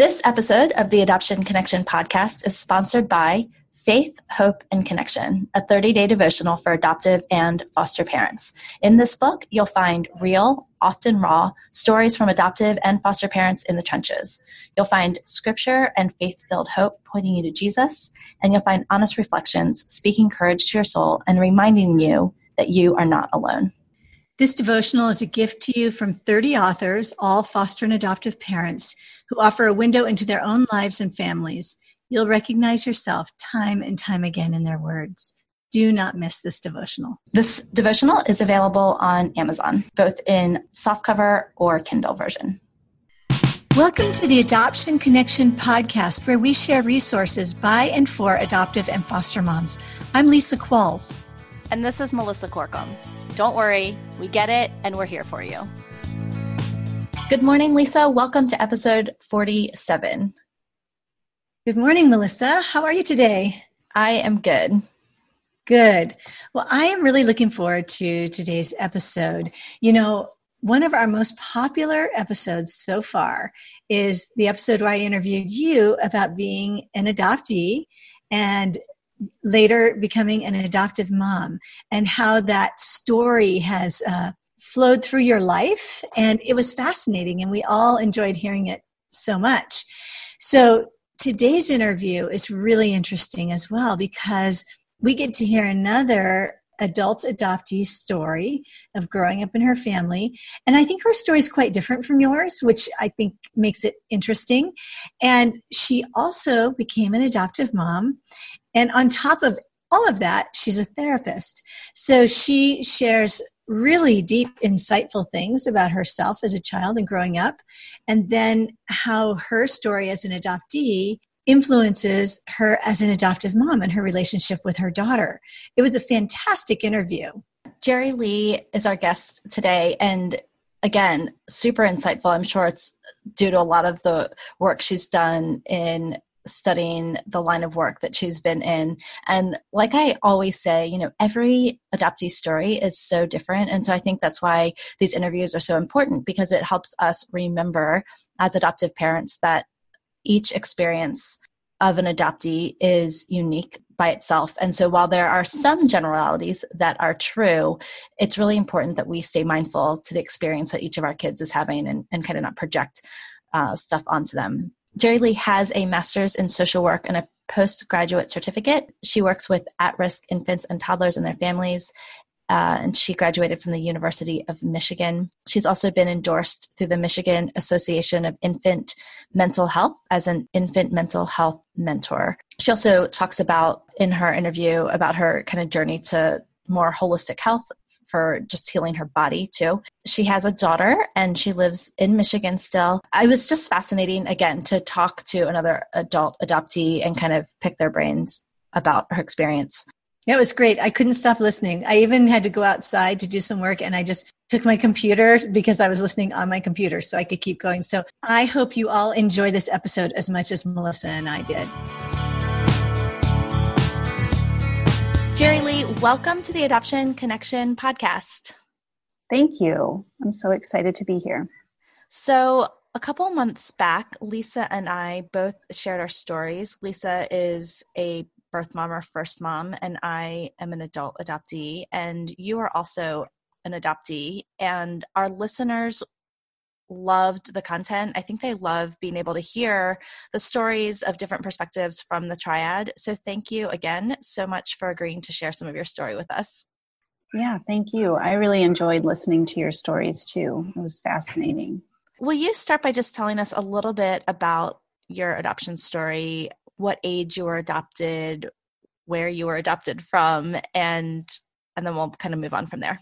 This episode of the Adoption Connection podcast is sponsored by Faith, Hope, and Connection, a 30 day devotional for adoptive and foster parents. In this book, you'll find real, often raw, stories from adoptive and foster parents in the trenches. You'll find scripture and faith filled hope pointing you to Jesus, and you'll find honest reflections speaking courage to your soul and reminding you that you are not alone. This devotional is a gift to you from 30 authors, all foster and adoptive parents, who offer a window into their own lives and families. You'll recognize yourself time and time again in their words. Do not miss this devotional. This devotional is available on Amazon, both in softcover or Kindle version. Welcome to the Adoption Connection podcast, where we share resources by and for adoptive and foster moms. I'm Lisa Qualls. And this is Melissa Corkum. Don't worry, we get it, and we're here for you. Good morning, Lisa. Welcome to episode 47. Good morning, Melissa. How are you today? I am good. Good. Well, I am really looking forward to today's episode. You know, one of our most popular episodes so far is the episode where I interviewed you about being an adoptee and later becoming an adoptive mom and how that story has uh, flowed through your life. And it was fascinating, and we all enjoyed hearing it so much. So, today's interview is really interesting as well because we get to hear another adult adoptee story of growing up in her family. And I think her story is quite different from yours, which I think makes it interesting. And she also became an adoptive mom. And on top of all of that, she's a therapist. So she shares really deep, insightful things about herself as a child and growing up, and then how her story as an adoptee influences her as an adoptive mom and her relationship with her daughter. It was a fantastic interview. Jeri Lea is our guest today, and again, super insightful. I'm sure it's due to a lot of the work she's done in studying the line of work that she's been in. And like I always say, you know, every adoptee story is so different. And so I think that's why these interviews are so important because it helps us remember as adoptive parents that each experience of an adoptee is unique by itself. And so while there are some generalities that are true, it's really important that we stay mindful to the experience that each of our kids is having and, and kind of not project uh, stuff onto them. Jeri Lea has a master's in social work and a postgraduate certificate. She works with at risk infants and toddlers and their families. Uh, and she graduated from the University of Michigan. She's also been endorsed through the Michigan Association of Infant Mental Health as an infant mental health mentor. She also talks about in her interview about her kind of journey to more holistic health for just healing her body too. She has a daughter and she lives in Michigan still. I was just fascinating again to talk to another adult adoptee and kind of pick their brains about her experience. Yeah, it was great. I couldn't stop listening. I even had to go outside to do some work and I just took my computer because I was listening on my computer so I could keep going. So I hope you all enjoy this episode as much as Melissa and I did. Jeri Lea, welcome to the Adoption Connection podcast. Thank you. I'm so excited to be here. So, a couple months back, Lisa and I both shared our stories. Lisa is a birth mom or first mom, and I am an adult adoptee, and you are also an adoptee. And our listeners loved the content. I think they love being able to hear the stories of different perspectives from the triad. So thank you again so much for agreeing to share some of your story with us. Yeah, thank you. I really enjoyed listening to your stories too. It was fascinating. Will you start by just telling us a little bit about your adoption story, what age you were adopted, where you were adopted from, and and then we'll kind of move on from there.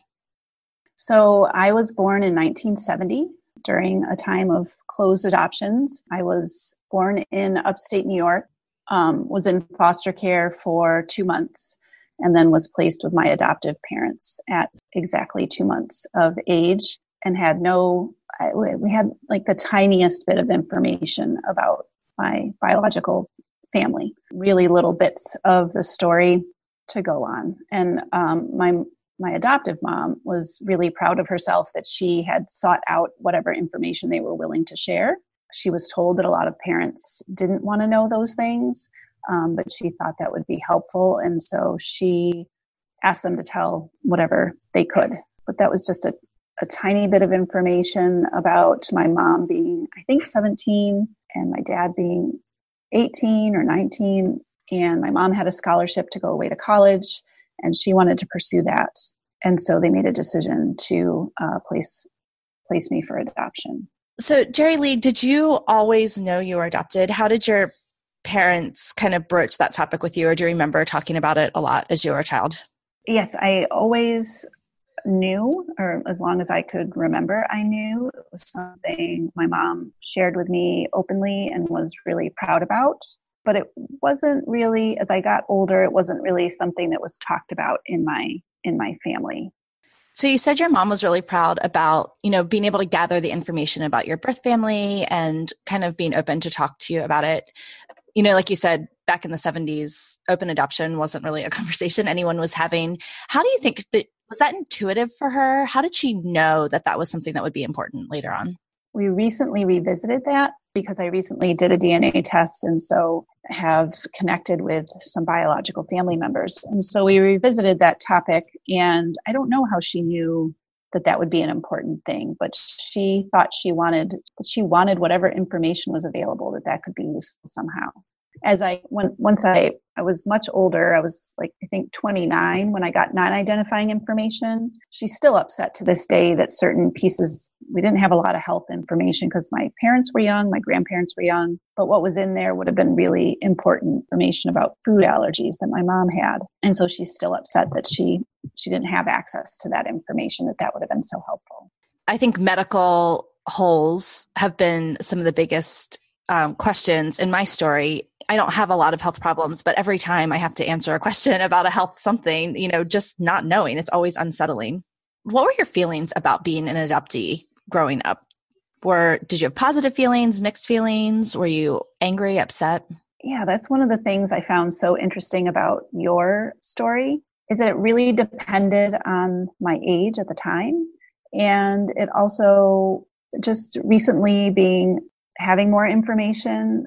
So I was born in 1970 during a time of closed adoptions. I was born in upstate New York, um, was in foster care for two months, and then was placed with my adoptive parents at exactly two months of age and had no, I, we had like the tiniest bit of information about my biological family, really little bits of the story to go on. And um, my my adoptive mom was really proud of herself that she had sought out whatever information they were willing to share. she was told that a lot of parents didn't want to know those things, um, but she thought that would be helpful. And so she asked them to tell whatever they could. But that was just a, a tiny bit of information about my mom being, I think, 17 and my dad being 18 or 19. And my mom had a scholarship to go away to college and she wanted to pursue that. And so they made a decision to uh, place place me for adoption. So, Jeri Lea, did you always know you were adopted? How did your parents kind of broach that topic with you, or do you remember talking about it a lot as you were a child? Yes, I always knew, or as long as I could remember, I knew it was something my mom shared with me openly and was really proud about. But it wasn't really, as I got older, it wasn't really something that was talked about in my in my family. So you said your mom was really proud about, you know, being able to gather the information about your birth family and kind of being open to talk to you about it. You know, like you said, back in the 70s, open adoption wasn't really a conversation anyone was having. How do you think that was that intuitive for her? How did she know that that was something that would be important later on? We recently revisited that because I recently did a DNA test and so have connected with some biological family members. And so we revisited that topic, and I don't know how she knew that that would be an important thing, but she thought she wanted she wanted whatever information was available that that could be useful somehow as I when once I I was much older, I was like I think 29 when I got non-identifying information. She's still upset to this day that certain pieces we didn't have a lot of health information because my parents were young, my grandparents were young, but what was in there would have been really important information about food allergies that my mom had. And so she's still upset that she she didn't have access to that information that that would have been so helpful. I think medical holes have been some of the biggest um, questions in my story I don't have a lot of health problems, but every time I have to answer a question about a health something, you know, just not knowing, it's always unsettling. What were your feelings about being an adoptee growing up? Were did you have positive feelings, mixed feelings? Were you angry, upset? Yeah, that's one of the things I found so interesting about your story is that it really depended on my age at the time and it also just recently being having more information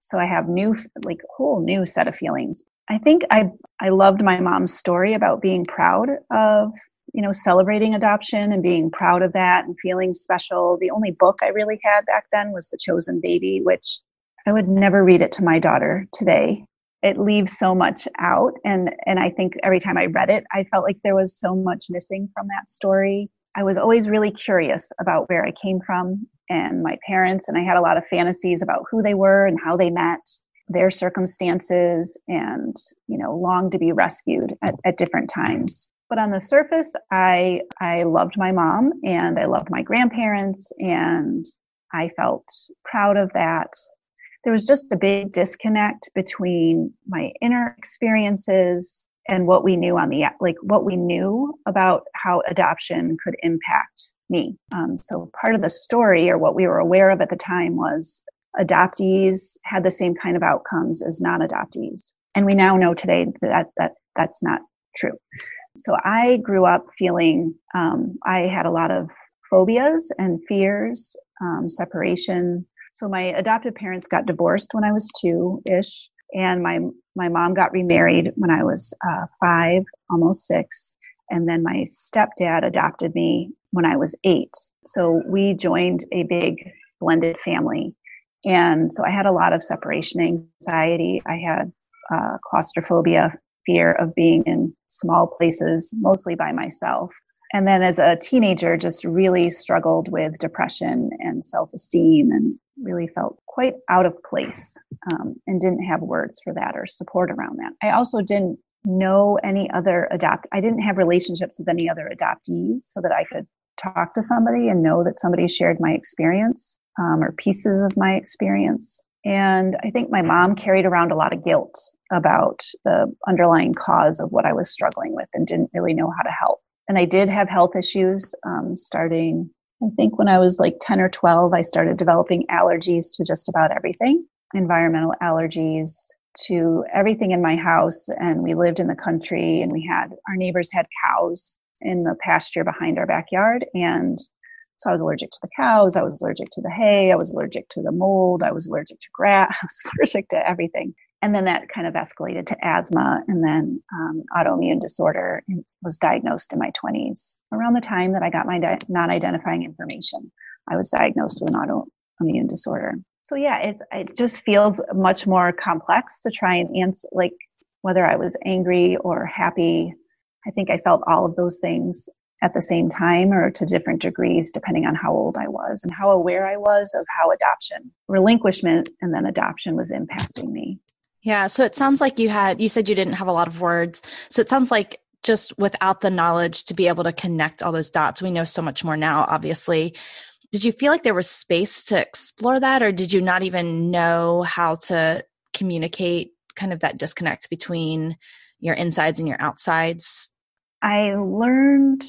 so I have new, like whole new set of feelings. I think I, I loved my mom's story about being proud of, you know, celebrating adoption and being proud of that and feeling special. The only book I really had back then was The Chosen Baby, which I would never read it to my daughter today. It leaves so much out. And, and I think every time I read it, I felt like there was so much missing from that story. I was always really curious about where I came from and my parents, and I had a lot of fantasies about who they were and how they met, their circumstances, and you know, longed to be rescued at, at different times. But on the surface, I I loved my mom and I loved my grandparents, and I felt proud of that. There was just a big disconnect between my inner experiences and what we knew on the like what we knew about how adoption could impact me. Um, so part of the story or what we were aware of at the time was adoptees had the same kind of outcomes as non-adoptees. And we now know today that, that that's not true. So i grew up feeling um, i had a lot of phobias and fears um, separation. So my adoptive parents got divorced when i was two ish and my my mom got remarried when I was uh, five, almost six, and then my stepdad adopted me when I was eight. So we joined a big blended family, and so I had a lot of separation anxiety. I had uh, claustrophobia, fear of being in small places, mostly by myself. And then as a teenager, just really struggled with depression and self esteem and really felt quite out of place um, and didn't have words for that or support around that. I also didn't know any other adopt. I didn't have relationships with any other adoptees so that I could talk to somebody and know that somebody shared my experience um, or pieces of my experience. And I think my mom carried around a lot of guilt about the underlying cause of what I was struggling with and didn't really know how to help. And I did have health issues um, starting I think when I was like 10 or 12, I started developing allergies to just about everything environmental allergies to everything in my house. And we lived in the country and we had our neighbors had cows in the pasture behind our backyard. And So I was allergic to the cows, I was allergic to the hay, I was allergic to the mold, I was allergic to grass, I was allergic to everything. And then that kind of escalated to asthma and then um, autoimmune disorder and was diagnosed in my 20s. Around the time that I got my di- non identifying information, I was diagnosed with an autoimmune disorder. So yeah, it's it just feels much more complex to try and answer like whether I was angry or happy. I think I felt all of those things at the same time or to different degrees depending on how old I was and how aware I was of how adoption, relinquishment and then adoption was impacting me. Yeah, so it sounds like you had you said you didn't have a lot of words. So it sounds like just without the knowledge to be able to connect all those dots. We know so much more now obviously. Did you feel like there was space to explore that or did you not even know how to communicate kind of that disconnect between your insides and your outsides? I learned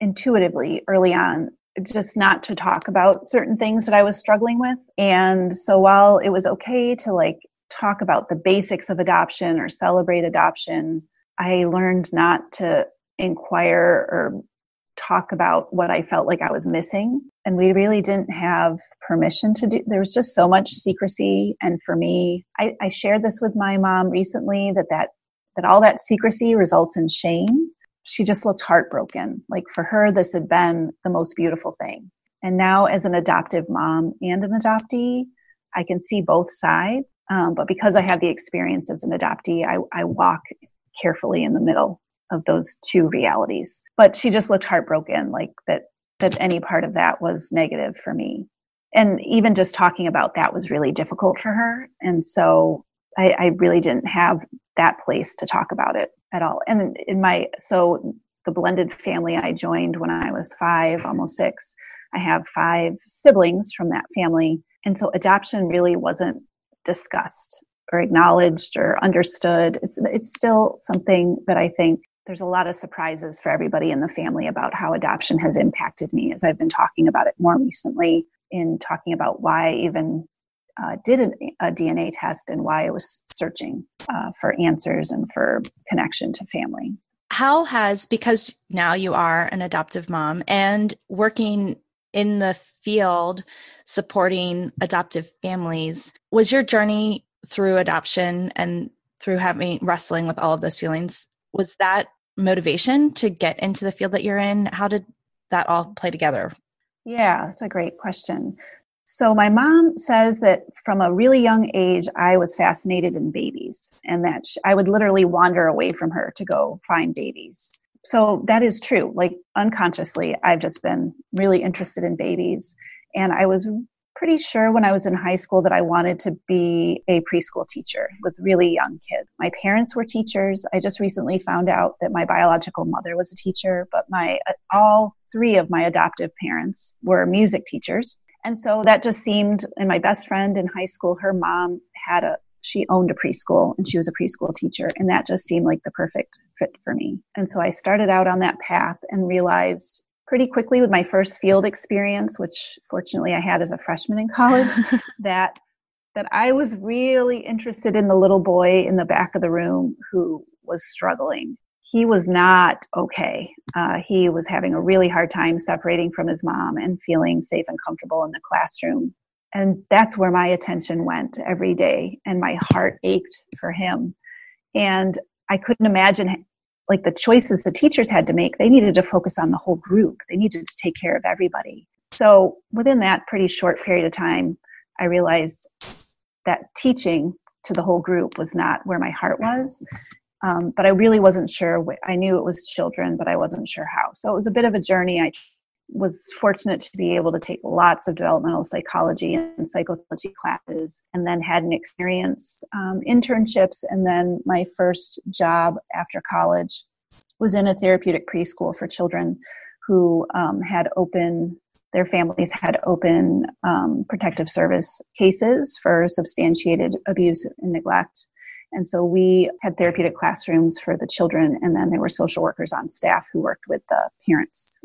intuitively early on just not to talk about certain things that I was struggling with. And so while it was okay to like talk about the basics of adoption or celebrate adoption, I learned not to inquire or talk about what I felt like I was missing. And we really didn't have permission to do, there was just so much secrecy. And for me, I, I shared this with my mom recently that that, that all that secrecy results in shame. She just looked heartbroken. Like for her, this had been the most beautiful thing. And now as an adoptive mom and an adoptee, I can see both sides. Um, but because I have the experience as an adoptee, I, I walk carefully in the middle of those two realities. But she just looked heartbroken, like that that any part of that was negative for me. And even just talking about that was really difficult for her. And so I, I really didn't have that place to talk about it at all. And in my so the blended family I joined when I was five, almost six, I have five siblings from that family. And so adoption really wasn't discussed or acknowledged or understood. It's, it's still something that I think there's a lot of surprises for everybody in the family about how adoption has impacted me as I've been talking about it more recently in talking about why I even uh, did a, a, DNA test and why I was searching uh, for answers and for connection to family. How has, because now you are an adoptive mom and working in the field supporting adoptive families, was your journey through adoption and through having wrestling with all of those feelings was that motivation to get into the field that you're in? How did that all play together? Yeah, that's a great question. So, my mom says that from a really young age, I was fascinated in babies and that I would literally wander away from her to go find babies. So, that is true. Like, unconsciously, I've just been really interested in babies. And I was pretty sure when I was in high school that I wanted to be a preschool teacher with really young kids. My parents were teachers. I just recently found out that my biological mother was a teacher, but my all three of my adoptive parents were music teachers. And so that just seemed and my best friend in high school, her mom had a she owned a preschool and she was a preschool teacher and that just seemed like the perfect fit for me. And so I started out on that path and realized pretty quickly with my first field experience, which fortunately I had as a freshman in college, that that I was really interested in the little boy in the back of the room who was struggling. He was not okay. Uh, he was having a really hard time separating from his mom and feeling safe and comfortable in the classroom. And that's where my attention went every day, and my heart ached for him. And I couldn't imagine like the choices the teachers had to make, they needed to focus on the whole group. They needed to take care of everybody. So within that pretty short period of time, I realized that teaching to the whole group was not where my heart was. Um, but I really wasn't sure. I knew it was children, but I wasn't sure how. So it was a bit of a journey. I was fortunate to be able to take lots of developmental psychology and psychology classes and then had an experience um, internships. And then my first job after college was in a therapeutic preschool for children who um, had open their families had open um, protective service cases for substantiated abuse and neglect. And so we had therapeutic classrooms for the children and then there were social workers on staff who worked with the parents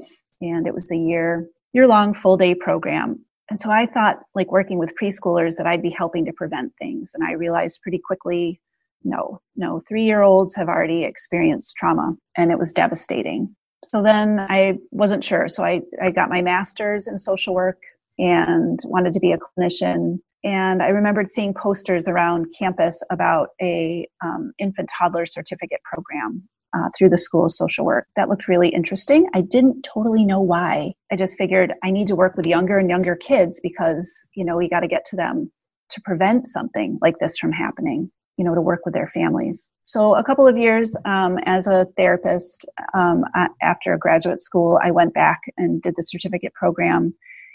and it was a year year long full day program and so i thought like working with preschoolers that i'd be helping to prevent things and i realized pretty quickly no no three year olds have already experienced trauma and it was devastating so then I wasn't sure. So I, I got my master's in social work and wanted to be a clinician. And I remembered seeing posters around campus about a um, infant toddler certificate program uh, through the School of Social Work. That looked really interesting. I didn't totally know why. I just figured I need to work with younger and younger kids because, you know, we got to get to them to prevent something like this from happening, you know, to work with their families. So, a couple of years um, as a therapist um, after graduate school, I went back and did the certificate program.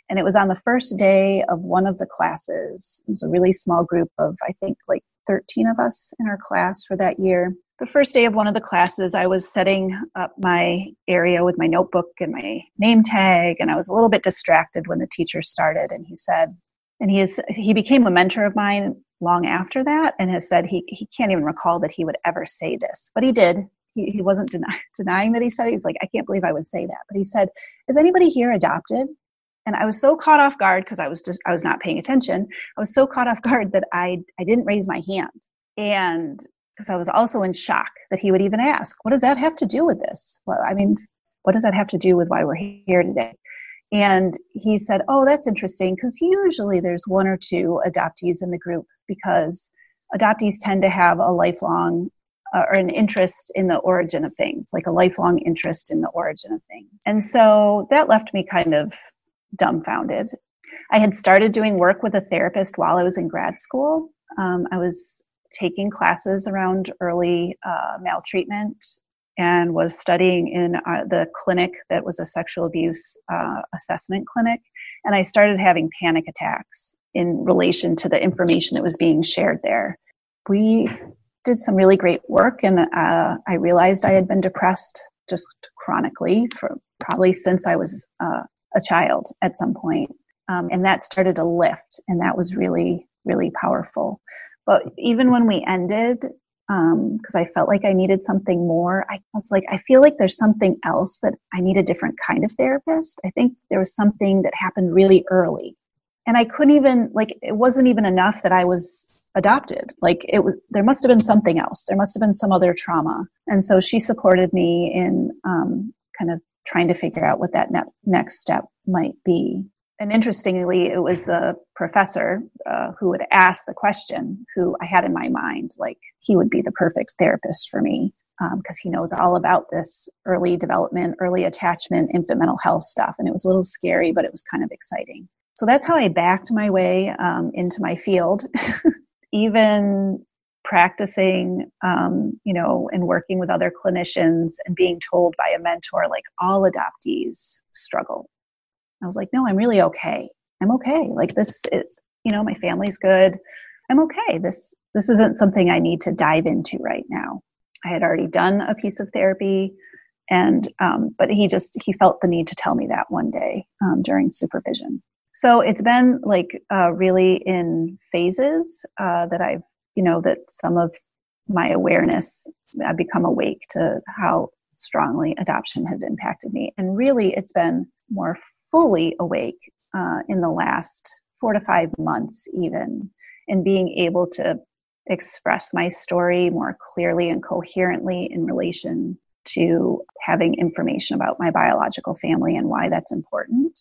And it was on the first day of one of the classes. It was a really small group of, I think, like 13 of us in our class for that year the first day of one of the classes, I was setting up my area with my notebook and my name tag, and I was a little bit distracted when the teacher started. And he said, and he is he became a mentor of mine long after that, and has said he he can't even recall that he would ever say this, but he did. He, he wasn't deny, denying that he said it. He's like, I can't believe I would say that. But he said, Is anybody here adopted? And I was so caught off guard because I was just I was not paying attention. I was so caught off guard that I I didn't raise my hand. And because I was also in shock that he would even ask, What does that have to do with this? Well, I mean, what does that have to do with why we're here today? And he said, Oh, that's interesting because usually there's one or two adoptees in the group because adoptees tend to have a lifelong uh, or an interest in the origin of things, like a lifelong interest in the origin of things. And so that left me kind of dumbfounded. I had started doing work with a therapist while I was in grad school. Um, I was taking classes around early uh, maltreatment and was studying in uh, the clinic that was a sexual abuse uh, assessment clinic. And I started having panic attacks in relation to the information that was being shared there. We did some really great work, and uh, I realized I had been depressed just chronically for probably since I was uh, a child at some point. Um, and that started to lift, and that was really, really powerful. But even when we ended, because um, I felt like I needed something more, I was like, I feel like there's something else that I need a different kind of therapist. I think there was something that happened really early. And I couldn't even, like, it wasn't even enough that I was adopted. Like, it was, there must have been something else. There must have been some other trauma. And so she supported me in um, kind of trying to figure out what that ne- next step might be and interestingly, it was the professor uh, who would ask the question who I had in my mind, like he would be the perfect therapist for me because um, he knows all about this early development, early attachment, infant mental health stuff. And it was a little scary, but it was kind of exciting. So that's how I backed my way um, into my field. Even practicing, um, you know, and working with other clinicians and being told by a mentor, like all adoptees struggle I was like, no, I'm really okay. I'm okay. Like this is, you know, my family's good. I'm okay. This this isn't something I need to dive into right now. I had already done a piece of therapy, and um, but he just he felt the need to tell me that one day um, during supervision. So it's been like uh, really in phases uh, that I've you know that some of my awareness I've become awake to how strongly adoption has impacted me, and really it's been more fully awake uh, in the last four to five months, even, and being able to express my story more clearly and coherently in relation to having information about my biological family and why that's important.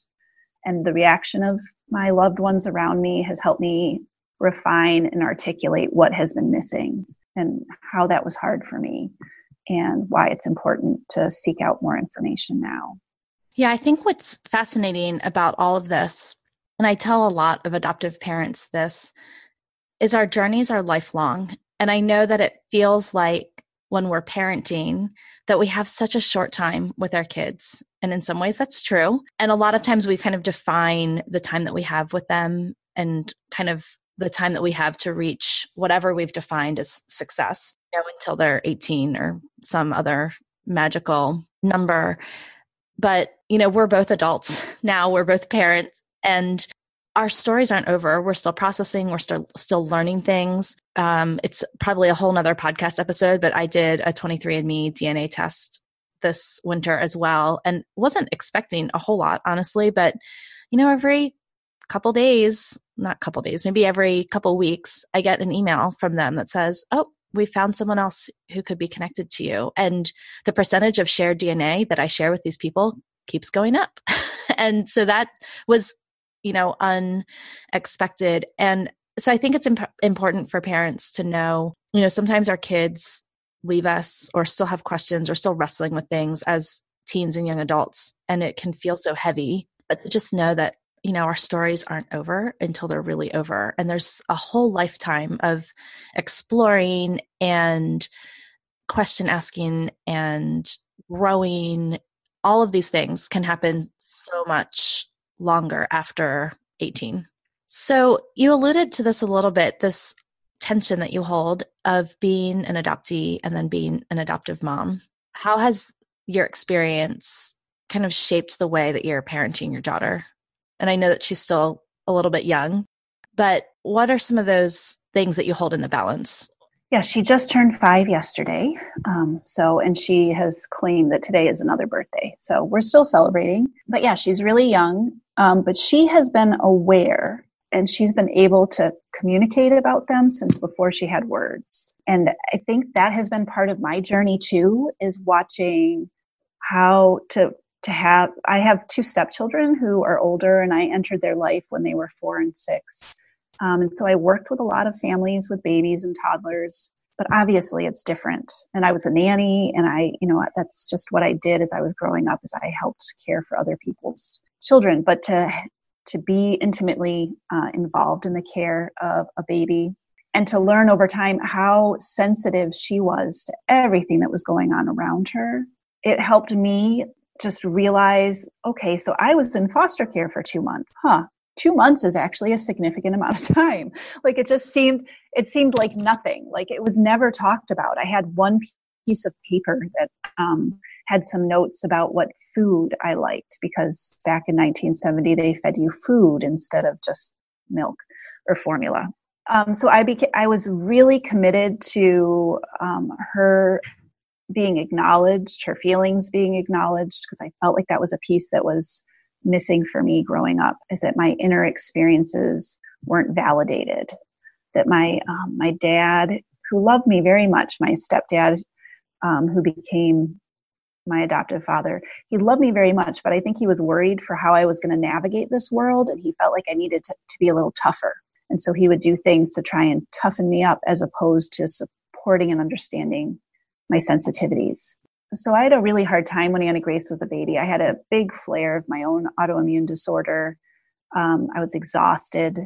And the reaction of my loved ones around me has helped me refine and articulate what has been missing and how that was hard for me and why it's important to seek out more information now. Yeah, I think what's fascinating about all of this, and I tell a lot of adoptive parents this, is our journeys are lifelong. And I know that it feels like when we're parenting that we have such a short time with our kids. And in some ways, that's true. And a lot of times we kind of define the time that we have with them and kind of the time that we have to reach whatever we've defined as success you know, until they're 18 or some other magical number. But you know, we're both adults now, we're both parents, and our stories aren't over. We're still processing, we're still still learning things. Um, it's probably a whole nother podcast episode, but I did a 23andMe DNA test this winter as well and wasn't expecting a whole lot, honestly, but you know, every couple days, not couple days, maybe every couple weeks, I get an email from them that says, Oh, we found someone else who could be connected to you. And the percentage of shared DNA that I share with these people keeps going up. and so that was, you know, unexpected. And so I think it's imp- important for parents to know, you know, sometimes our kids leave us or still have questions or still wrestling with things as teens and young adults. And it can feel so heavy, but just know that you know, our stories aren't over until they're really over. And there's a whole lifetime of exploring and question asking and growing. All of these things can happen so much longer after 18. So you alluded to this a little bit this tension that you hold of being an adoptee and then being an adoptive mom. How has your experience kind of shaped the way that you're parenting your daughter? And I know that she's still a little bit young, but what are some of those things that you hold in the balance? Yeah, she just turned five yesterday. Um, so, and she has claimed that today is another birthday. So we're still celebrating. But yeah, she's really young. Um, but she has been aware and she's been able to communicate about them since before she had words. And I think that has been part of my journey too, is watching how to to have i have two stepchildren who are older and i entered their life when they were four and six um, and so i worked with a lot of families with babies and toddlers but obviously it's different and i was a nanny and i you know that's just what i did as i was growing up is i helped care for other people's children but to to be intimately uh, involved in the care of a baby and to learn over time how sensitive she was to everything that was going on around her it helped me just realize okay, so I was in foster care for two months. Huh. Two months is actually a significant amount of time. Like it just seemed, it seemed like nothing. Like it was never talked about. I had one piece of paper that um, had some notes about what food I liked because back in 1970 they fed you food instead of just milk or formula. Um, so I became, I was really committed to um, her being acknowledged, her feelings being acknowledged, because I felt like that was a piece that was missing for me growing up, is that my inner experiences weren't validated. That my um, my dad, who loved me very much, my stepdad, um, who became my adoptive father, he loved me very much, but I think he was worried for how I was going to navigate this world, and he felt like I needed to, to be a little tougher. And so he would do things to try and toughen me up as opposed to supporting and understanding my sensitivities. So I had a really hard time when Anna Grace was a baby. I had a big flare of my own autoimmune disorder. Um, I was exhausted.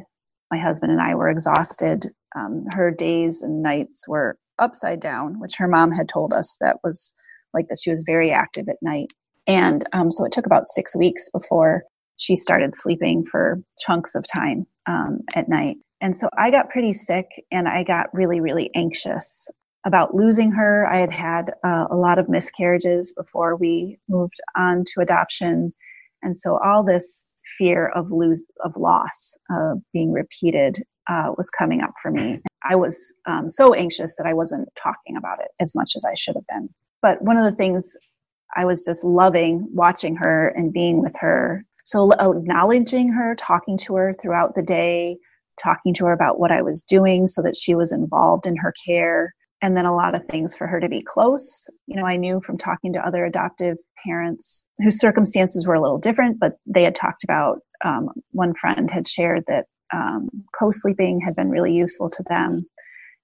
My husband and I were exhausted. Um, her days and nights were upside down, which her mom had told us that was like that she was very active at night. And um, so it took about six weeks before she started sleeping for chunks of time um, at night. And so I got pretty sick and I got really, really anxious about losing her. I had had uh, a lot of miscarriages before we moved on to adoption, and so all this fear of lose of loss uh, being repeated uh, was coming up for me. I was um, so anxious that I wasn't talking about it as much as I should have been. But one of the things I was just loving watching her and being with her. So acknowledging her, talking to her throughout the day, talking to her about what I was doing so that she was involved in her care and then a lot of things for her to be close. You know, I knew from talking to other adoptive parents whose circumstances were a little different, but they had talked about um, one friend had shared that um, co sleeping had been really useful to them.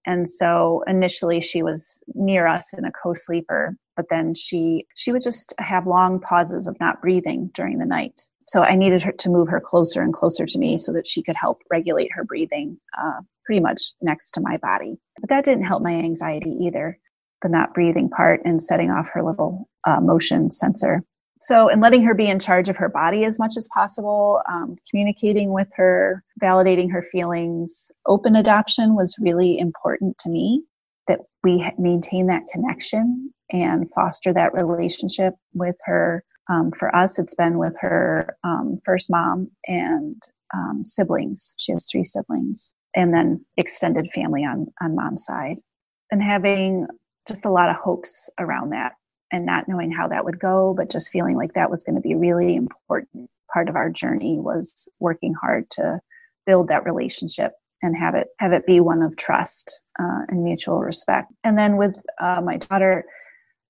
And so initially she was near us in a co sleeper, but then she she would just have long pauses of not breathing during the night. So I needed her to move her closer and closer to me so that she could help regulate her breathing uh, pretty much next to my body. But that didn't help my anxiety either, the not breathing part and setting off her little uh, motion sensor. So, and letting her be in charge of her body as much as possible, um, communicating with her, validating her feelings. Open adoption was really important to me that we maintain that connection and foster that relationship with her. Um, for us, it's been with her um, first mom and um, siblings. She has three siblings and then extended family on on mom's side and having just a lot of hopes around that and not knowing how that would go but just feeling like that was going to be a really important part of our journey was working hard to build that relationship and have it have it be one of trust uh, and mutual respect. And then with uh, my daughter,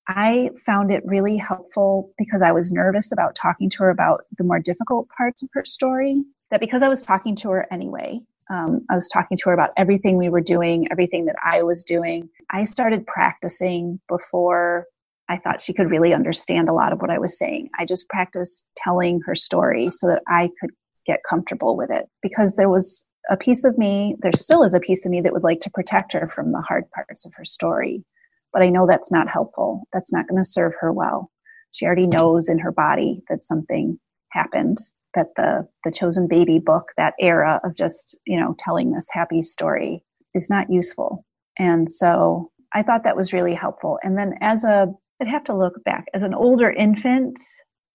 I found it really helpful because I was nervous about talking to her about the more difficult parts of her story. That because I was talking to her anyway, um, I was talking to her about everything we were doing, everything that I was doing. I started practicing before I thought she could really understand a lot of what I was saying. I just practiced telling her story so that I could get comfortable with it because there was a piece of me, there still is a piece of me that would like to protect her from the hard parts of her story. But I know that's not helpful. That's not going to serve her well. She already knows in her body that something happened that the the chosen baby book that era of just you know telling this happy story is not useful and so i thought that was really helpful and then as a i'd have to look back as an older infant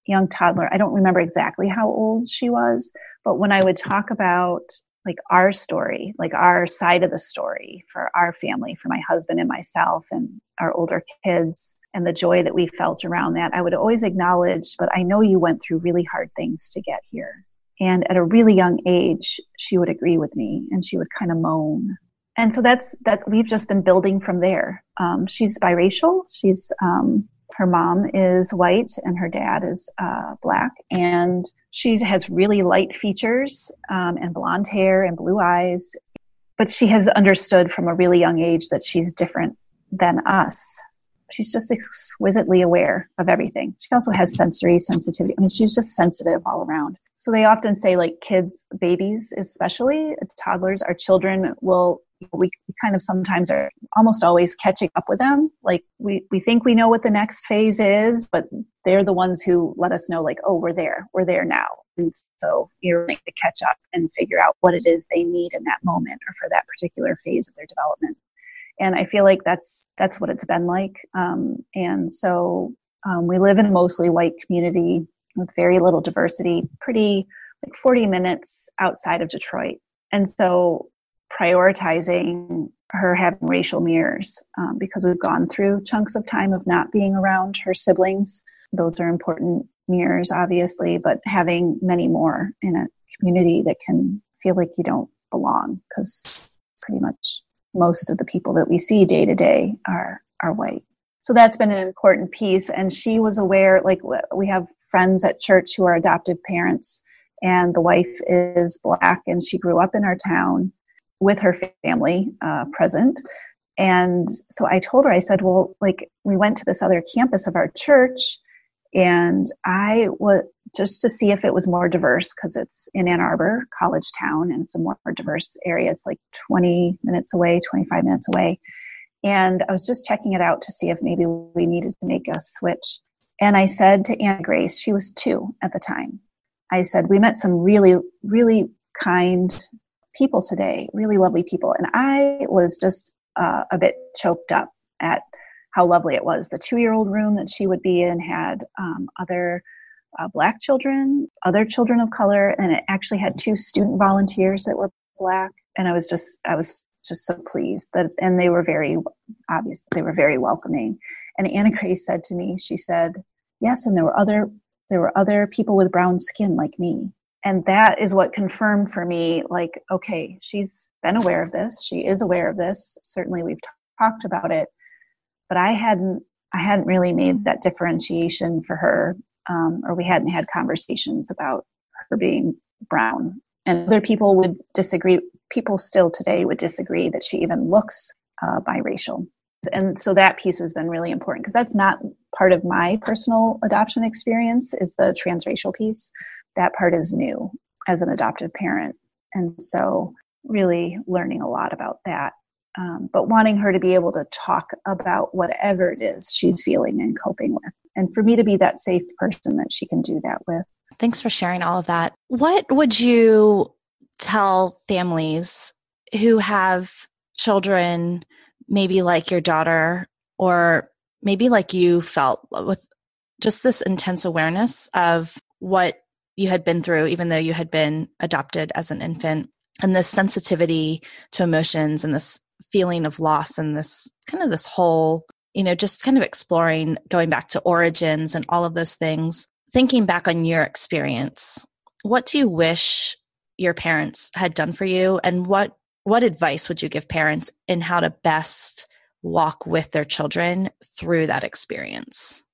young toddler i don't remember exactly how old she was but when i would talk about like our story like our side of the story for our family for my husband and myself and our older kids and the joy that we felt around that, I would always acknowledge, but I know you went through really hard things to get here. And at a really young age, she would agree with me and she would kind of moan. And so that's, that we've just been building from there. Um, she's biracial. She's, um, her mom is white and her dad is uh, black. And she has really light features um, and blonde hair and blue eyes. But she has understood from a really young age that she's different than us she's just exquisitely aware of everything. She also has sensory sensitivity. I mean, she's just sensitive all around. So they often say, like kids, babies, especially toddlers, our children will. We kind of sometimes are almost always catching up with them. Like we, we think we know what the next phase is, but they're the ones who let us know, like, oh, we're there, we're there now. And so you're going to catch up and figure out what it is they need in that moment or for that particular phase of their development and I feel like that's that's what it's been like. Um, and so um, we live in a mostly white community with very little diversity, pretty like 40 minutes outside of Detroit, and so prioritizing her having racial mirrors um, because we've gone through chunks of time of not being around her siblings. Those are important mirrors, obviously, but having many more in a community that can feel like you don't belong because pretty much most of the people that we see day to day are are white so that's been an important piece and she was aware like we have friends at church who are adoptive parents and the wife is black and she grew up in our town with her family uh, present and so i told her i said well like we went to this other campus of our church and I was just to see if it was more diverse because it's in Ann Arbor, college town, and it's a more diverse area. It's like 20 minutes away, 25 minutes away. And I was just checking it out to see if maybe we needed to make a switch. And I said to Anna Grace, she was two at the time, I said, We met some really, really kind people today, really lovely people. And I was just uh, a bit choked up at how lovely it was. The two year old room that she would be in had um, other uh, black children, other children of color, and it actually had two student volunteers that were black. And I was just, I was just so pleased that, and they were very obvious, they were very welcoming. And Anna Grace said to me, she said, yes, and there were other, there were other people with brown skin like me. And that is what confirmed for me, like, okay, she's been aware of this. She is aware of this. Certainly we've t- talked about it but I hadn't I hadn't really made that differentiation for her, um, or we hadn't had conversations about her being brown. And other people would disagree. People still today would disagree that she even looks uh, biracial. And so that piece has been really important because that's not part of my personal adoption experience is the transracial piece. That part is new as an adoptive parent. And so really learning a lot about that um, but wanting her to be able to talk about whatever it is she's feeling and coping with. And for me to be that safe person that she can do that with. Thanks for sharing all of that. What would you tell families who have children, maybe like your daughter, or maybe like you felt with just this intense awareness of what you had been through, even though you had been adopted as an infant, and this sensitivity to emotions and this feeling of loss and this kind of this whole, you know, just kind of exploring going back to origins and all of those things. Thinking back on your experience, what do you wish your parents had done for you? And what what advice would you give parents in how to best walk with their children through that experience?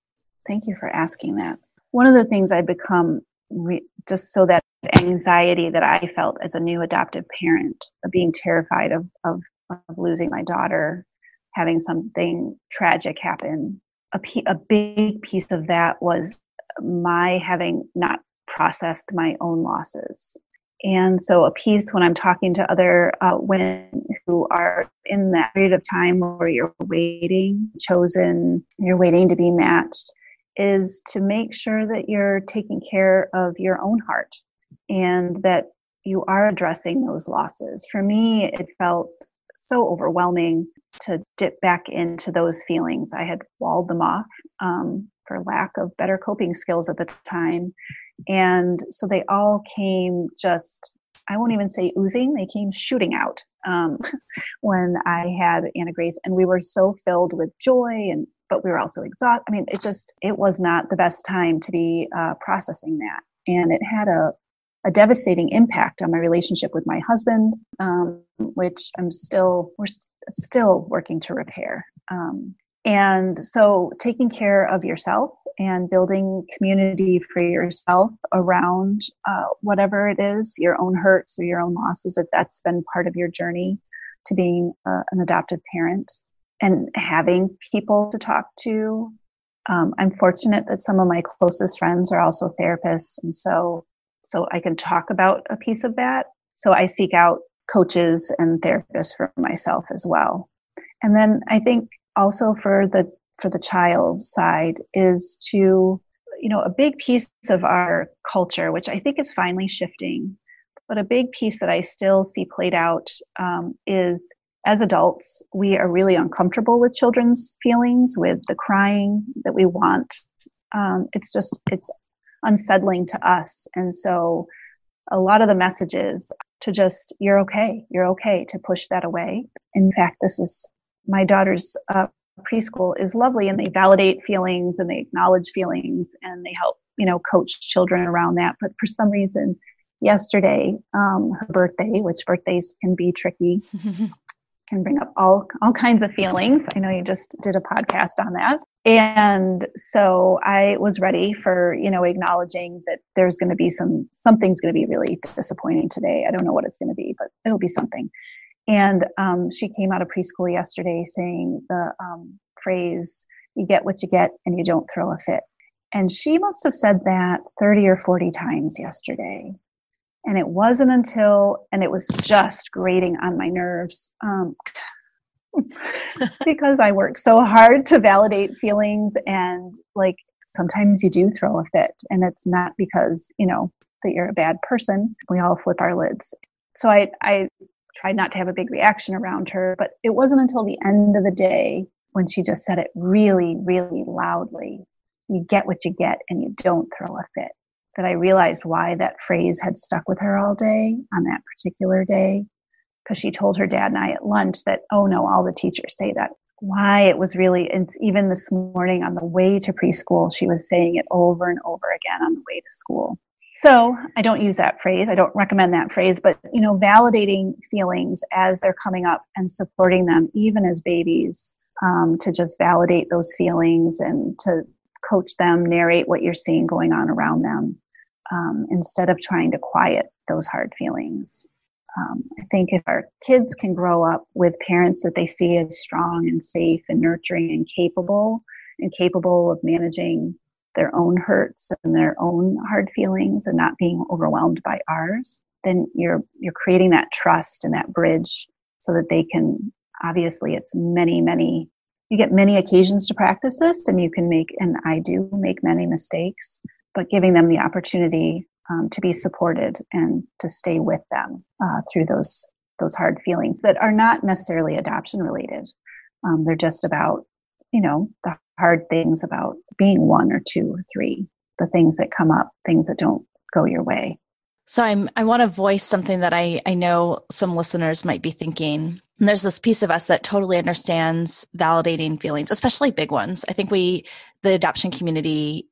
Thank you for asking that. One of the things I become re- just so that anxiety that I felt as a new adoptive parent, of being terrified of, of, of losing my daughter, having something tragic happen. A, a big piece of that was my having not processed my own losses. And so, a piece when I'm talking to other uh, women who are in that period of time where you're waiting, chosen, you're waiting to be matched, is to make sure that you're taking care of your own heart and that you are addressing those losses. For me, it felt so overwhelming to dip back into those feelings. I had walled them off um, for lack of better coping skills at the time. And so they all came just, I won't even say oozing, they came shooting out um, when I had Anna Grace. And we were so filled with joy and but we were also exhausted. I mean, it just, it was not the best time to be uh, processing that. And it had a, a devastating impact on my relationship with my husband, um, which I'm still, we're st- still working to repair. Um, and so taking care of yourself and building community for yourself around uh, whatever it is, your own hurts or your own losses, if that's been part of your journey to being uh, an adoptive parent and having people to talk to. Um, I'm fortunate that some of my closest friends are also therapists, and so so I can talk about a piece of that. So I seek out coaches and therapists for myself as well. And then I think also for the for the child side is to you know a big piece of our culture, which I think is finally shifting, but a big piece that I still see played out um, is as adults, we are really uncomfortable with children's feelings, with the crying that we want. Um, it's just, it's unsettling to us. And so a lot of the messages to just, you're okay, you're okay, to push that away. In fact, this is my daughter's uh, preschool is lovely and they validate feelings and they acknowledge feelings and they help, you know, coach children around that. But for some reason, yesterday, um, her birthday, which birthdays can be tricky, can bring up all all kinds of feelings. I know you just did a podcast on that. And so I was ready for, you know, acknowledging that there's going to be some something's going to be really disappointing today. I don't know what it's going to be, but it'll be something. And um, she came out of preschool yesterday saying the um, phrase, you get what you get and you don't throw a fit. And she must have said that 30 or 40 times yesterday. And it wasn't until, and it was just grating on my nerves um, because I work so hard to validate feelings. And like sometimes you do throw a fit, and it's not because, you know, that you're a bad person. We all flip our lids. So I, I tried not to have a big reaction around her, but it wasn't until the end of the day when she just said it really, really loudly. You get what you get and you don't throw a fit that I realized why that phrase had stuck with her all day on that particular day. Because she told her dad and I at lunch that, oh no, all the teachers say that. Why it was really, and even this morning on the way to preschool, she was saying it over and over again on the way to school. So I don't use that phrase. I don't recommend that phrase, but you know, validating feelings as they're coming up and supporting them, even as babies, um, to just validate those feelings and to coach them, narrate what you're seeing going on around them um, instead of trying to quiet those hard feelings. Um, I think if our kids can grow up with parents that they see as strong and safe and nurturing and capable, and capable of managing their own hurts and their own hard feelings and not being overwhelmed by ours, then you're you're creating that trust and that bridge so that they can obviously it's many many you get many occasions to practice this and you can make and I do make many mistakes but giving them the opportunity um, to be supported and to stay with them uh, through those those hard feelings that are not necessarily adoption related. Um, they're just about you know the hard things about being one or two or three, the things that come up, things that don't go your way. So I'm I want to voice something that I I know some listeners might be thinking. And there's this piece of us that totally understands validating feelings, especially big ones. I think we the adoption community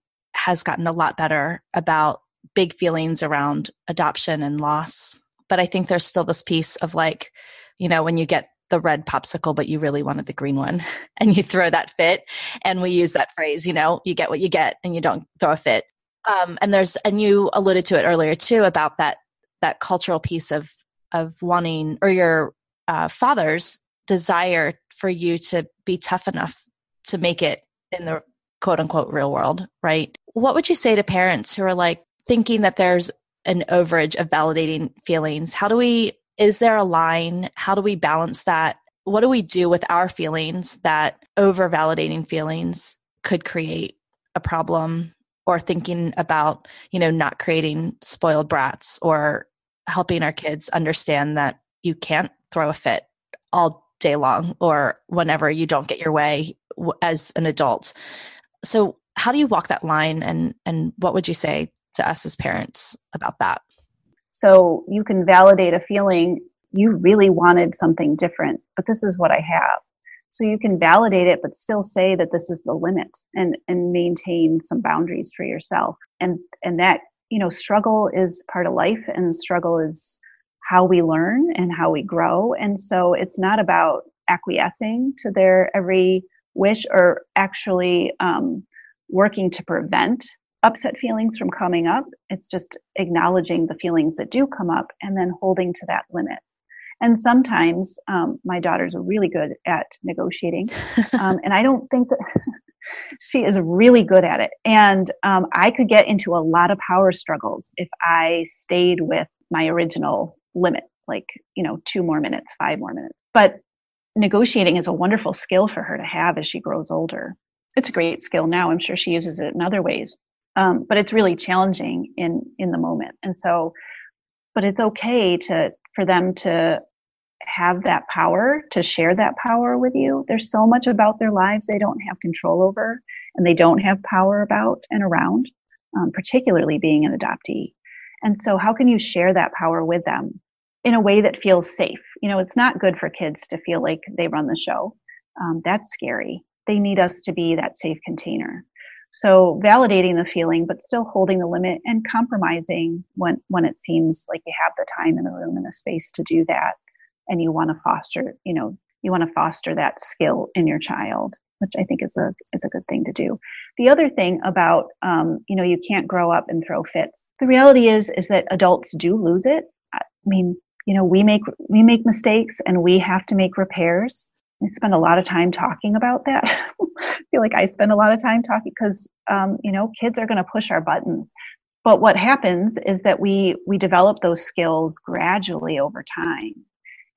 has gotten a lot better about big feelings around adoption and loss. But I think there's still this piece of like, you know, when you get the red popsicle, but you really wanted the green one and you throw that fit. And we use that phrase, you know, you get what you get and you don't throw a fit. Um, and there's, and you alluded to it earlier too about that, that cultural piece of, of wanting or your uh, father's desire for you to be tough enough to make it in the quote unquote real world, right? What would you say to parents who are like thinking that there's an overage of validating feelings? How do we, is there a line? How do we balance that? What do we do with our feelings that over validating feelings could create a problem or thinking about, you know, not creating spoiled brats or helping our kids understand that you can't throw a fit all day long or whenever you don't get your way as an adult. So how do you walk that line and and what would you say to us as parents about that? So you can validate a feeling you really wanted something different, but this is what I have. So you can validate it, but still say that this is the limit and, and maintain some boundaries for yourself. And, and that, you know, struggle is part of life and struggle is how we learn and how we grow. And so it's not about acquiescing to their every wish or actually um, working to prevent upset feelings from coming up. It's just acknowledging the feelings that do come up and then holding to that limit. And sometimes um, my daughters are really good at negotiating. Um, and I don't think that she is really good at it. And um, I could get into a lot of power struggles if I stayed with my original limit, like, you know, two more minutes, five more minutes. But negotiating is a wonderful skill for her to have as she grows older. It's a great skill now. I'm sure she uses it in other ways. Um, but it's really challenging in in the moment. And so, but it's okay to for them to have that power to share that power with you. There's so much about their lives they don't have control over and they don't have power about and around, um, particularly being an adoptee. And so, how can you share that power with them in a way that feels safe? You know, it's not good for kids to feel like they run the show. Um, that's scary. They need us to be that safe container. So validating the feeling, but still holding the limit and compromising when, when it seems like you have the time and the room and the space to do that. And you want to foster, you know, you want to foster that skill in your child, which I think is a, is a good thing to do. The other thing about, um, you know, you can't grow up and throw fits. The reality is, is that adults do lose it. I mean, you know, we make, we make mistakes and we have to make repairs I spend a lot of time talking about that. I feel like I spend a lot of time talking because, um, you know, kids are going to push our buttons. But what happens is that we we develop those skills gradually over time.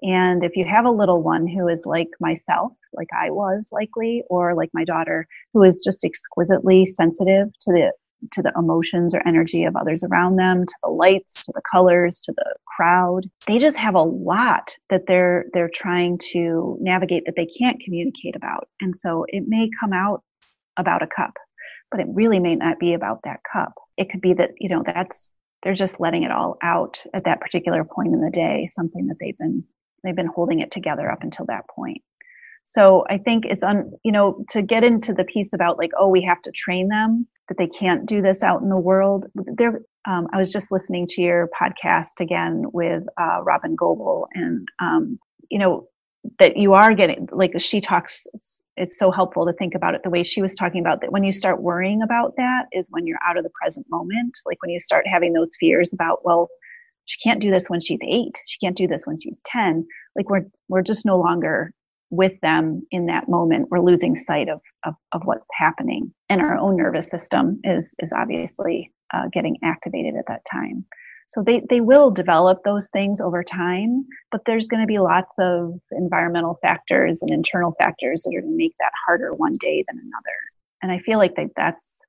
And if you have a little one who is like myself, like I was likely, or like my daughter, who is just exquisitely sensitive to the to the emotions or energy of others around them, to the lights, to the colors, to the crowd. They just have a lot that they're they're trying to navigate that they can't communicate about. And so it may come out about a cup, but it really may not be about that cup. It could be that, you know, that's they're just letting it all out at that particular point in the day, something that they've been they've been holding it together up until that point. So I think it's on, you know, to get into the piece about like, oh, we have to train them that they can't do this out in the world. There, um, I was just listening to your podcast again with uh, Robyn Gobbel, and um, you know that you are getting like she talks. It's so helpful to think about it the way she was talking about that. When you start worrying about that, is when you're out of the present moment. Like when you start having those fears about, well, she can't do this when she's eight. She can't do this when she's ten. Like we're we're just no longer with them in that moment we're losing sight of, of, of what's happening. And our own nervous system is is obviously uh, getting activated at that time. So they, they will develop those things over time but there's going to be lots of environmental factors and internal factors that are going to make that harder one day than another. And i feel like that that's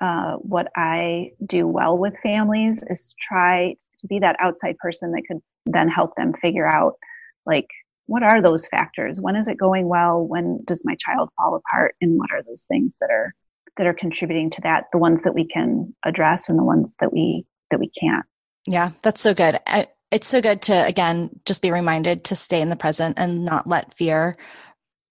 uh, what i do well with families is try to be that outside person that could then help them figure out like what are those factors? When is it going well? When does my child fall apart? And what are those things that are that are contributing to that? The ones that we can address and the ones that we that we can't. Yeah that's so good. I, it's so good to again just be reminded to stay in the present and not let fear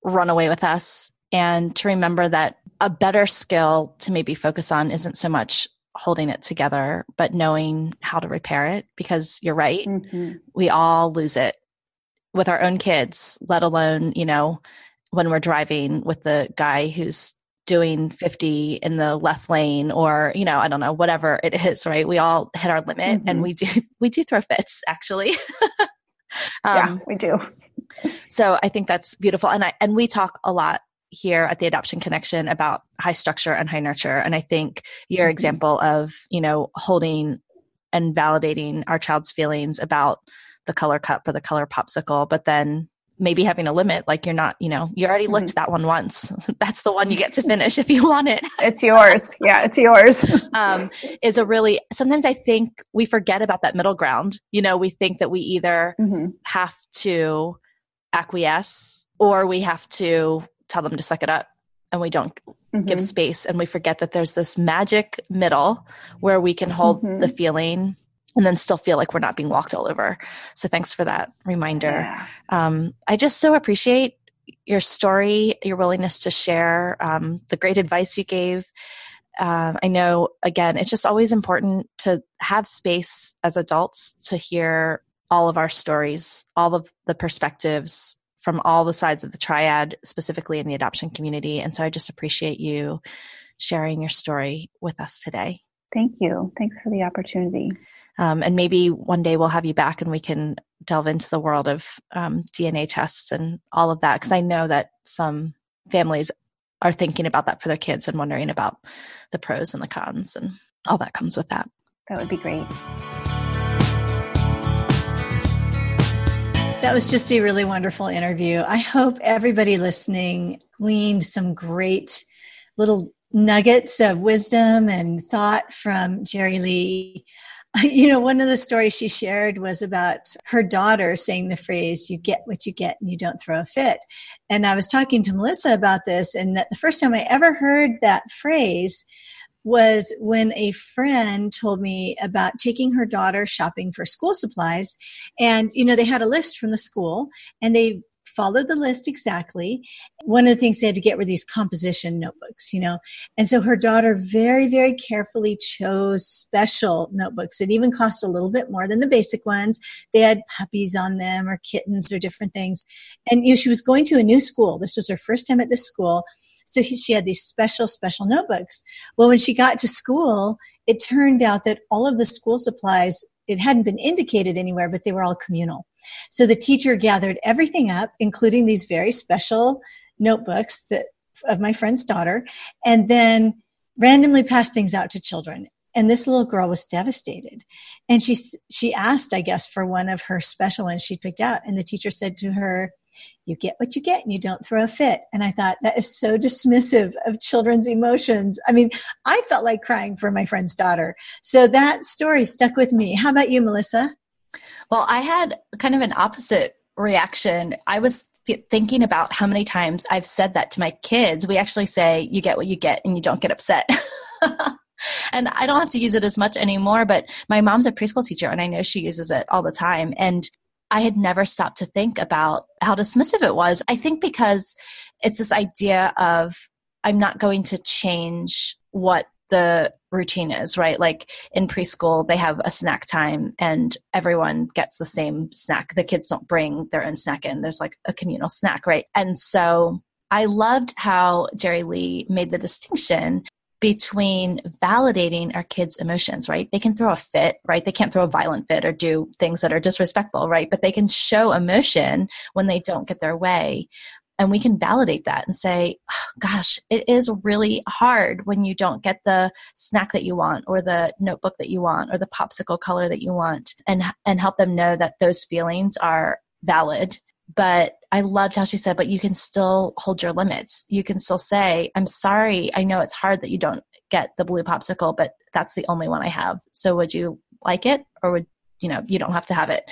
run away with us. And to remember that a better skill to maybe focus on isn't so much holding it together but knowing how to repair it because you're right. Mm-hmm. we all lose it with our own kids, let alone, you know, when we're driving with the guy who's doing 50 in the left lane or you know i don't know whatever it is right we all hit our limit mm-hmm. and we do we do throw fits actually um, yeah we do so i think that's beautiful and i and we talk a lot here at the adoption connection about high structure and high nurture and i think your mm-hmm. example of you know holding and validating our child's feelings about the color cup or the color popsicle but then maybe having a limit like you're not you know you already licked mm-hmm. that one once that's the one you get to finish if you want it it's yours yeah it's yours um, is a really sometimes i think we forget about that middle ground you know we think that we either mm-hmm. have to acquiesce or we have to tell them to suck it up and we don't mm-hmm. give space and we forget that there's this magic middle where we can hold the mm-hmm. feeling and then still feel like we're not being walked all over. So thanks for that reminder. Yeah. Um, I just so appreciate your story, your willingness to share, um, the great advice you gave. Uh, I know, again, it's just always important to have space as adults to hear all of our stories, all of the perspectives from all the sides of the triad, specifically in the adoption community. And so I just appreciate you sharing your story with us today. Thank you. Thanks for the opportunity. Um, and maybe one day we'll have you back and we can delve into the world of um, DNA tests and all of that. Because I know that some families are thinking about that for their kids and wondering about the pros and the cons and all that comes with that. That would be great. That was just a really wonderful interview. I hope everybody listening gleaned some great little nuggets of wisdom and thought from Jeri Lea. You know, one of the stories she shared was about her daughter saying the phrase, you get what you get and you don't throw a fit. And I was talking to Melissa about this, and that the first time I ever heard that phrase was when a friend told me about taking her daughter shopping for school supplies. And, you know, they had a list from the school and they followed the list exactly. One of the things they had to get were these composition notebooks, you know. And so her daughter very, very carefully chose special notebooks. It even cost a little bit more than the basic ones. They had puppies on them or kittens or different things. And you know, she was going to a new school. This was her first time at this school. So she had these special, special notebooks. Well, when she got to school, it turned out that all of the school supplies it hadn't been indicated anywhere, but they were all communal. So the teacher gathered everything up, including these very special notebooks that of my friend's daughter, and then randomly passed things out to children. And this little girl was devastated. And she she asked, I guess, for one of her special ones she picked out. And the teacher said to her, you get what you get and you don't throw a fit. And I thought that is so dismissive of children's emotions. I mean, I felt like crying for my friend's daughter. So that story stuck with me. How about you, Melissa? Well, I had kind of an opposite reaction. I was thinking about how many times I've said that to my kids. We actually say, you get what you get and you don't get upset. and I don't have to use it as much anymore, but my mom's a preschool teacher and I know she uses it all the time. And I had never stopped to think about how dismissive it was. I think because it's this idea of I'm not going to change what the routine is, right? Like in preschool, they have a snack time and everyone gets the same snack. The kids don't bring their own snack in. There's like a communal snack, right? And so I loved how Jeri Lea made the distinction between validating our kids' emotions, right? They can throw a fit, right? They can't throw a violent fit or do things that are disrespectful, right? But they can show emotion when they don't get their way. And we can validate that and say, oh, gosh, it is really hard when you don't get the snack that you want or the notebook that you want or the popsicle color that you want and, and help them know that those feelings are valid but I loved how she said, but you can still hold your limits. You can still say, I'm sorry. I know it's hard that you don't get the blue popsicle, but that's the only one I have. So would you like it or would, you know, you don't have to have it.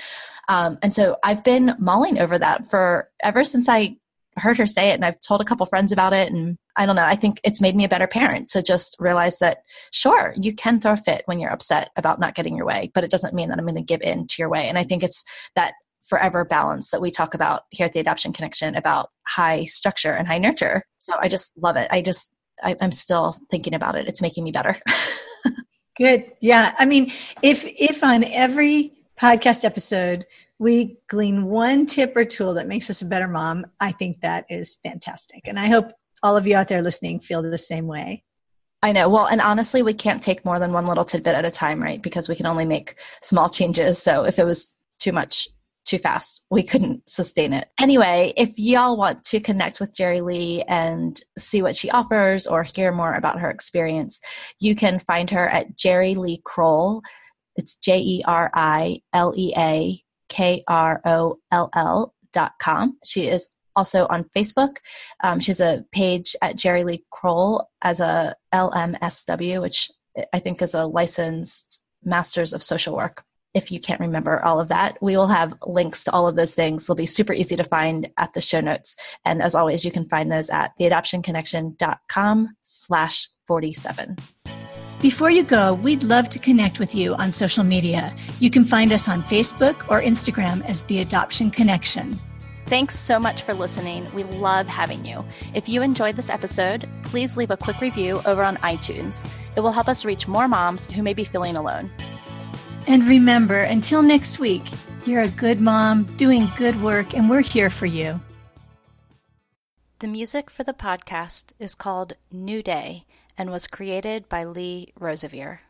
Um, and so I've been mulling over that for ever since I heard her say it and I've told a couple friends about it. And I don't know, I think it's made me a better parent to just realize that, sure, you can throw a fit when you're upset about not getting your way, but it doesn't mean that I'm going to give in to your way. And I think it's that forever balance that we talk about here at the Adoption Connection about high structure and high nurture. So I just love it. I just, I, I'm still thinking about it. It's making me better. Good. Yeah. I mean, if, if on every podcast episode we glean one tip or tool that makes us a better mom, I think that is fantastic. And I hope all of you out there listening feel the same way. I know. Well, and honestly, we can't take more than one little tidbit at a time, right? Because we can only make small changes. So if it was too much too fast, we couldn't sustain it. Anyway, if y'all want to connect with Jeri Lea and see what she offers or hear more about her experience, you can find her at Jeri Lea Kroll. It's J E R I L E A K R O L L dot com. She is also on Facebook. Um, she has a page at Jeri Lea Kroll as a LMSW, which I think is a licensed Masters of Social Work. If you can't remember all of that, we will have links to all of those things. They'll be super easy to find at the show notes. And as always, you can find those at theadoptionconnection.com slash 47. Before you go, we'd love to connect with you on social media. You can find us on Facebook or Instagram as The Adoption Connection. Thanks so much for listening. We love having you. If you enjoyed this episode, please leave a quick review over on iTunes. It will help us reach more moms who may be feeling alone. And remember, until next week, you're a good mom doing good work, and we're here for you. The music for the podcast is called New Day and was created by Lee Rosevere.